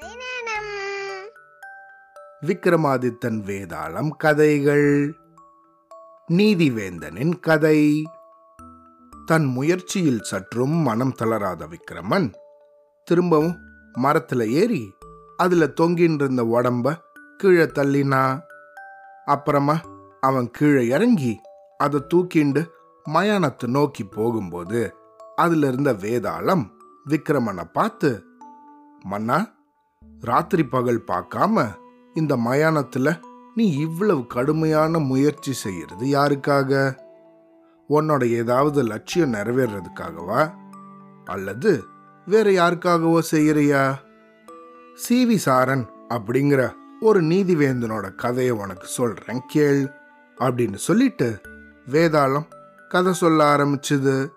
கதை விக்ரமாதித்தன் வேதாளம் கதைகள். நீதிவேந்தனின் கதை. தன் முயற்சியில் சற்றும் மனம் தளராத விக்ரமன் திரும்பவும் மரத்துல ஏறி அதுல தொங்கின்னு இருந்த உடம்ப கீழே தள்ளினா. அப்புறமா அவன் கீழே இறங்கி அதை தூக்கிண்டு மயானத்தை நோக்கி போகும்போது அதுல இருந்த வேதாளம் விக்ரமனை பார்த்து மன்னா ராத்திரி பகல் பார்க்காம இந்த மயானத்துல நீ இவ்வளவு கடுமையான முயற்சி செய்யறது யாருக்காக? உன்னோட ஏதாவது லட்சியம் நிறைவேறதுக்காகவா? அல்லது வேற யாருக்காகவோ செய்யறியா? சிவி சாரன் அப்படிங்கிற ஒரு நீதிவேந்தனோட கதையை உனக்கு சொல்றேன் கேள் அப்படின்னு சொல்லிட்டு வேதாளம் கதை சொல்ல ஆரம்பிச்சுது.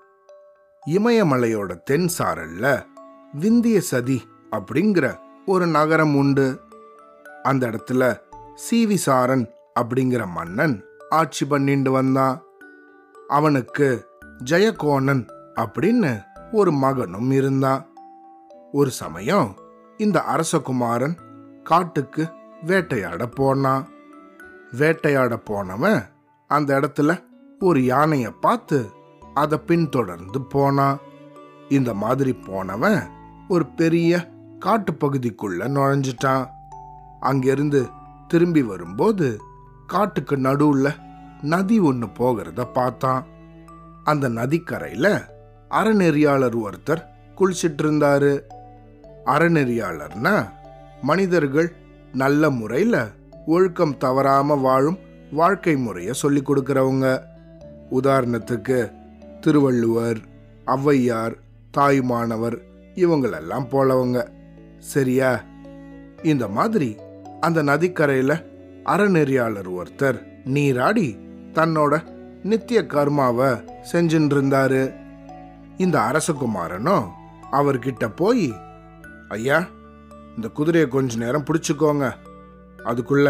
இமயமலையோட தென் சாரல்ல விந்திய சதி அப்படிங்கிற ஒரு நகரம் உண்டு. அந்த இடத்துல சிவி சாரன் அப்படிங்கிற மன்னன் ஆட்சி பண்ணிட்டு வந்தான். அவனுக்கு ஜெயகோணன் அப்படின்னு ஒரு மகனும் இருந்தான். ஒரு சமயம் இந்த அரசகுமாரன் காட்டுக்கு வேட்டையாட போனான். வேட்டையாட போனவன் அந்த இடத்துல ஒரு யானையை பார்த்து அதை பின்தொடர்ந்து போனான். இந்த மாதிரி போனவன் ஒரு பெரிய காட்டுப்பகுதிக்குள்ள நுழைஞ்சிட்டான். அங்கிருந்து திரும்பி வரும்போது காட்டுக்கு நடுவுல நதி ஒன்று போகிறத பார்த்தான். அந்த நதிக்கரையில அறநெறியாளர் ஒருத்தர் குளிச்சிட்டு இருந்தாரு அறநெறியாளர்னா மனிதர்கள் நல்ல முறையில ஒழுக்கம் தவறாம வாழும் வாழ்க்கை முறைய சொல்லி கொடுக்கறவங்க. உதாரணத்துக்கு திருவள்ளுவர் ஔவையார் தாயுமானவர் இவங்களெல்லாம் போலவங்க. சரியா? இந்த மாதிரி அந்த நதிக்கரையில அறநெறியாளர் ஒருத்தர் நீராடி தன்னோட நித்திய கர்மாவை செஞ்சுட்டு இருந்தாரு இந்த அரசகுமாரனும் அவர்கிட்ட போய் ஐயா இந்த குதிரையை கொஞ்ச நேரம் பிடிச்சுக்கோங்க. அதுக்குள்ள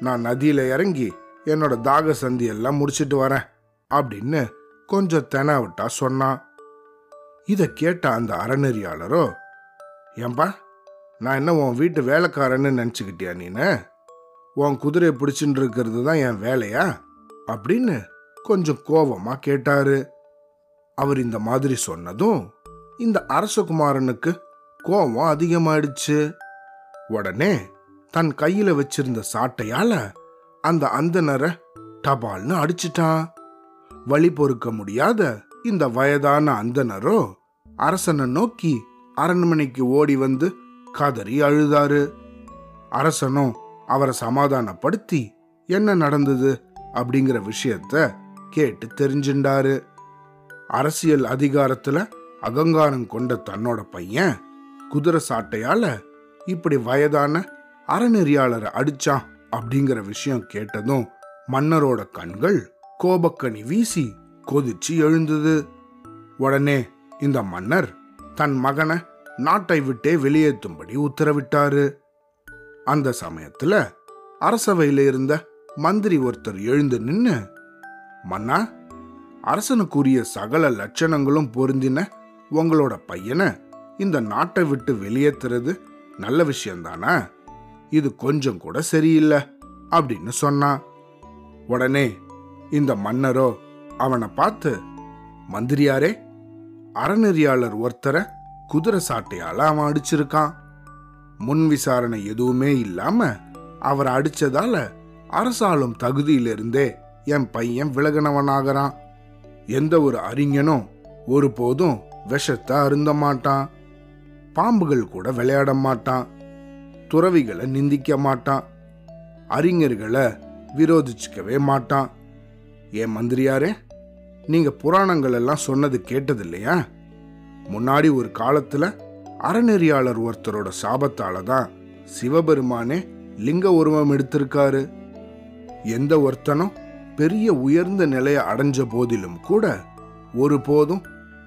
நான் நதியில இறங்கி என்னோட தாக சந்தி எல்லாம் முடிச்சிட்டு வரேன் அப்படின்னு கொஞ்சம் தெனாவிட்டா சொன்னான். இதை கேட்ட அந்த அறநெறியாளரோ ஏன்பா நான் என்ன உன் வீட்டு வேலைக்காரன்னு நினச்சிக்கிட்டியா நீனு? உன் குதிரையை பிடிச்சின்னு இருக்கிறது தான் என் வேலையா? அப்படின்னு கொஞ்சம் கோபமாக கேட்டாரு. அவர் இந்த மாதிரி சொன்னதும் இந்த அரசகுமாரனுக்கு கோபம் அதிகமாயிடுச்சு. உடனே தன் கையில வச்சிருந்த சாட்டையால அந்த அந்தனரை டபால்னு அடிச்சிட்டான். வழி பொறுக்க முடியாத இந்த வயதான அந்தனரோ அரசனை நோக்கி அரண்மனைக்கு ஓடி வந்து கதறி அழுதாரு. அரசனும் அவரை சமாதானப்படுத்தி என்ன நடந்தது? அப்படிங்கிற விஷயத்த கேட்டு தெரிஞ்சுண்டாரு. அரசியல் அதிகாரத்துல அகங்காரம் கொண்ட தன்னோட பையன் குதிரை சாட்டையால இப்படி வயதான அறநெறியாளரை அடிச்சான் அப்படிங்கிற விஷயம் கேட்டதும் மன்னரோட கண்கள் கோபக்கனி வீசி கொதிச்சு எழுந்தது. உடனே இந்த மன்னர் தன் மகனை நாட்டை விட்டே வெளியேற்றும்படி உத்தரவிட்டாரு. அந்த சமயத்துல அரசவையில இருந்த மந்திரி ஒருத்தர் எழுந்து நின்னு மன்னா அரசனுக்குரிய சகல லட்சணங்களும் பொருந்தின உங்களோட பையனை இந்த நாட்டை விட்டு வெளியேற்றுறது நல்ல விஷயம்தானா? இது கொஞ்சம் கூட சரியில்லை அப்படின்னு சொன்னான் உடனே இந்த மன்னரோ அவனை பார்த்து மந்திரியாரே அறநெறியாளர் ஒருத்தரை குதிரை சாட்டையால அவன் அடிச்சிருக்கான். முன் விசாரணை எதுவுமே இல்லாம அவர் அடிச்சதால அரசாளும் தகுதியிலிருந்தே என் பையன் விலகினவனாகிறான். எந்த ஒரு அறிஞனும் ஒருபோதும் விஷத்தை அருந்த மாட்டான். பாம்புகள் கூட விளையாட மாட்டான். துறவிகளை நிந்திக்க மாட்டான். அறிஞர்களை விரோதிச்சுக்கவே மாட்டான். ஏன் மந்திரியாரே நீங்க புராணங்கள் எல்லாம் சொன்னது கேட்டது இல்லையா முன்னாடி ஒரு காலத்துல அறநெறியாளர் ஒருத்தரோட சாபத்தால தான் சிவபெருமானே லிங்க உருவம் எடுத்திருக்காரு. எந்த ஒருத்தனும் பெரிய உயர்ந்த நிலையை அடைஞ்ச போதிலும் கூட ஒருபோதும்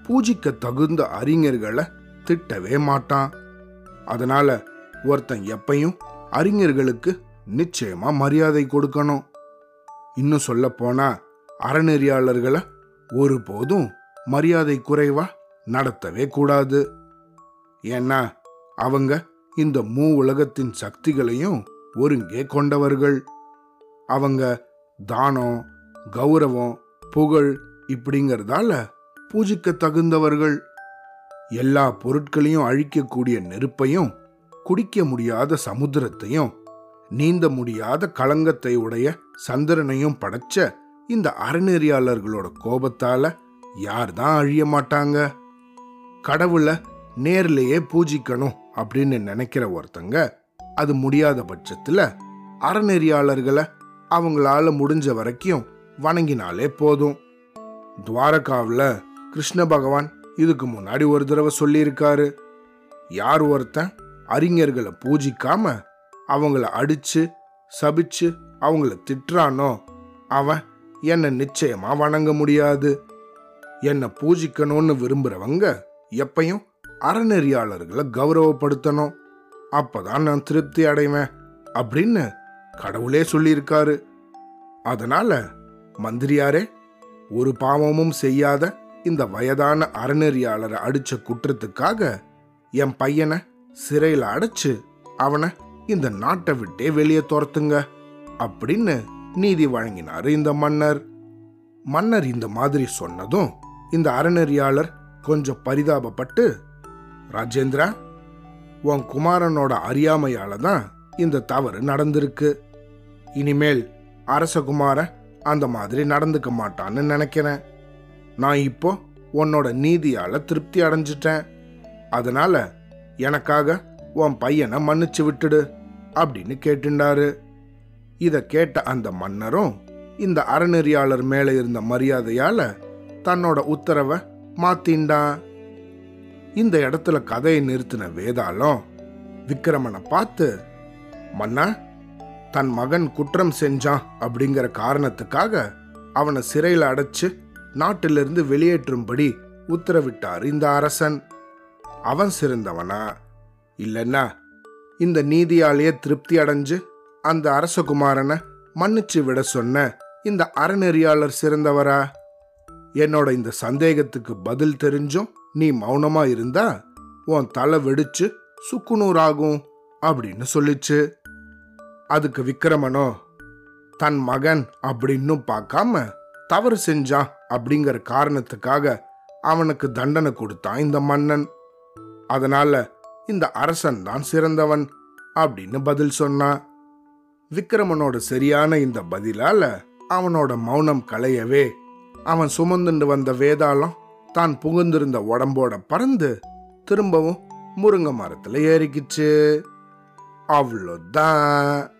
பூஜிக்க தகுந்த அறிஞர்களை திட்டவே மாட்டான். அதனால ஒருத்தன் எப்பையும் அறிஞர்களுக்கு நிச்சயமா மரியாதை கொடுக்கணும். இன்னும் சொல்ல போனா அறநெறியாளர்களை ஒருபோதும் மரியாதை குறைவா நடத்தவே கூடாது. ஏன்னா அவங்க இந்த மூ உலகத்தின் சக்திகளையும் ஒருங்கே கொண்டவர்கள். அவங்க தானம் கௌரவம் புகழ் இப்படிங்கிறதால பூஜிக்க தகுந்தவர்கள். எல்லா பொருட்களையும் அழிக்கக்கூடிய நெருப்பையும் குடிக்க முடியாத சமுத்திரத்தையும் நீந்த முடியாத களங்கத்தை உடைய சந்திரனையும் படைச்ச இந்த அறநெறியாளர்களோட கோபத்தால யார் தான் அழிய மாட்டாங்க? கடவுளை நேர்லேயே பூஜிக்கணும் அப்படின்னு நினைக்கிற ஒருத்தங்க அது முடியாத பட்சத்தில் அறநெறியாளர்களை அவங்களால முடிஞ்ச வரைக்கும் வணங்கினாலே போதும். துவாரகாவில் கிருஷ்ண பகவான் இதுக்கு முன்னாடி ஒரு தடவை சொல்லியிருக்காரு. யார் ஒருத்தன் அறிஞர்களை பூஜிக்காம அவங்கள அடிச்சு சபிச்சு அவங்கள திட்டுறானோ அவன் என்னை நிச்சயமா வணங்க முடியாது. என்னை பூஜிக்கணும்னு விரும்புறவங்க எப்பையும் அறநெறியாளர்களை கௌரவப்படுத்தணும். அப்பதான் நான் திருப்தி அடைவேன் அப்படின்னு கடவுளே சொல்லியிருக்காரு. அதனால மந்திரியாரே ஒரு பாவமும் செய்யாத இந்த வயதான அறநெறியாளரை அடிச்ச குற்றத்துக்காக என் பையனை சிறையில் அடைச்சு அவனை இந்த நாட்டை விட்டே வெளியே துரத்துங்க அப்படின்னு நீதி வழங்கினாரு இந்த மன்னர். மன்னர் இந்த மாதிரி சொன்னதும் இந்த அறநெறியாளர் கொஞ்சம் பரிதாபப்பட்டு ராஜேந்திரா உன் குமாரனோட அறியாமையால தான் இந்த தவறு நடந்திருக்கு. இனிமேல் அரசகுமார அந்த மாதிரி நடந்துக்க மாட்டான்னு நினைக்கிறேன். நான் இப்போ உன்னோட நீதியால திருப்தி அடைஞ்சிட்டேன். அதனால எனக்காக உன் பையனை மன்னிச்சு விட்டுடு அப்படின்னு கேட்டுண்டாரு. இதை கேட்ட அந்த மன்னரும் இந்த அறநெறியாளர் மேலே இருந்த மரியாதையால தன்னோட உத்தரவை மாத்தின்டான் இந்த இடத்துல கதையை நிறுத்தின வேதாளம் விக்கிரமனை பார்த்து மன்னா தன் மகன் குற்றம் செஞ்சான் அப்படிங்கிற காரணத்துக்காக அவனை சிறையில் அடைச்சு நாட்டிலிருந்து வெளியேற்றும்படி உத்தரவிட்டார் இந்த அரசன். அவன் சிறந்தவனா? இல்லைன்னா இந்த நீதியாலேயே திருப்தி அடைஞ்சு அந்த அரசகுமாரனை மன்னிச்சு விட சொன்ன இந்த அறநெறியாளர் சிறந்தவரா? என்னோட இந்த சந்தேகத்துக்கு பதில் தெரிஞ்சும் நீ மௌனமா இருந்தா உன் தலை வெடிச்சு சுக்குநூறாகும் அப்படின்னு சொல்லிச்சு. அதுக்கு விக்கிரமனோ தன் மகன் அப்படின்னு பார்க்காம தவறு செஞ்சான் அப்படிங்கிற காரணத்துக்காக அவனுக்கு தண்டனை கொடுத்தான் இந்த மன்னன். அதனால இந்த அரசன் தான் சிறந்தவன் அப்படின்னு பதில் சொன்னான் விக்கிரமனோட சரியான இந்த பதிலால அவனோட மௌனம் களையவே அவன் சுமந்துண்டு வந்த வேதாளம் தான் புகுந்திருந்த உடம்போட பறந்து திரும்பவும் முருங்கை மரத்தில் ஏறிக்கிச்சு. அவ்வளோதான்.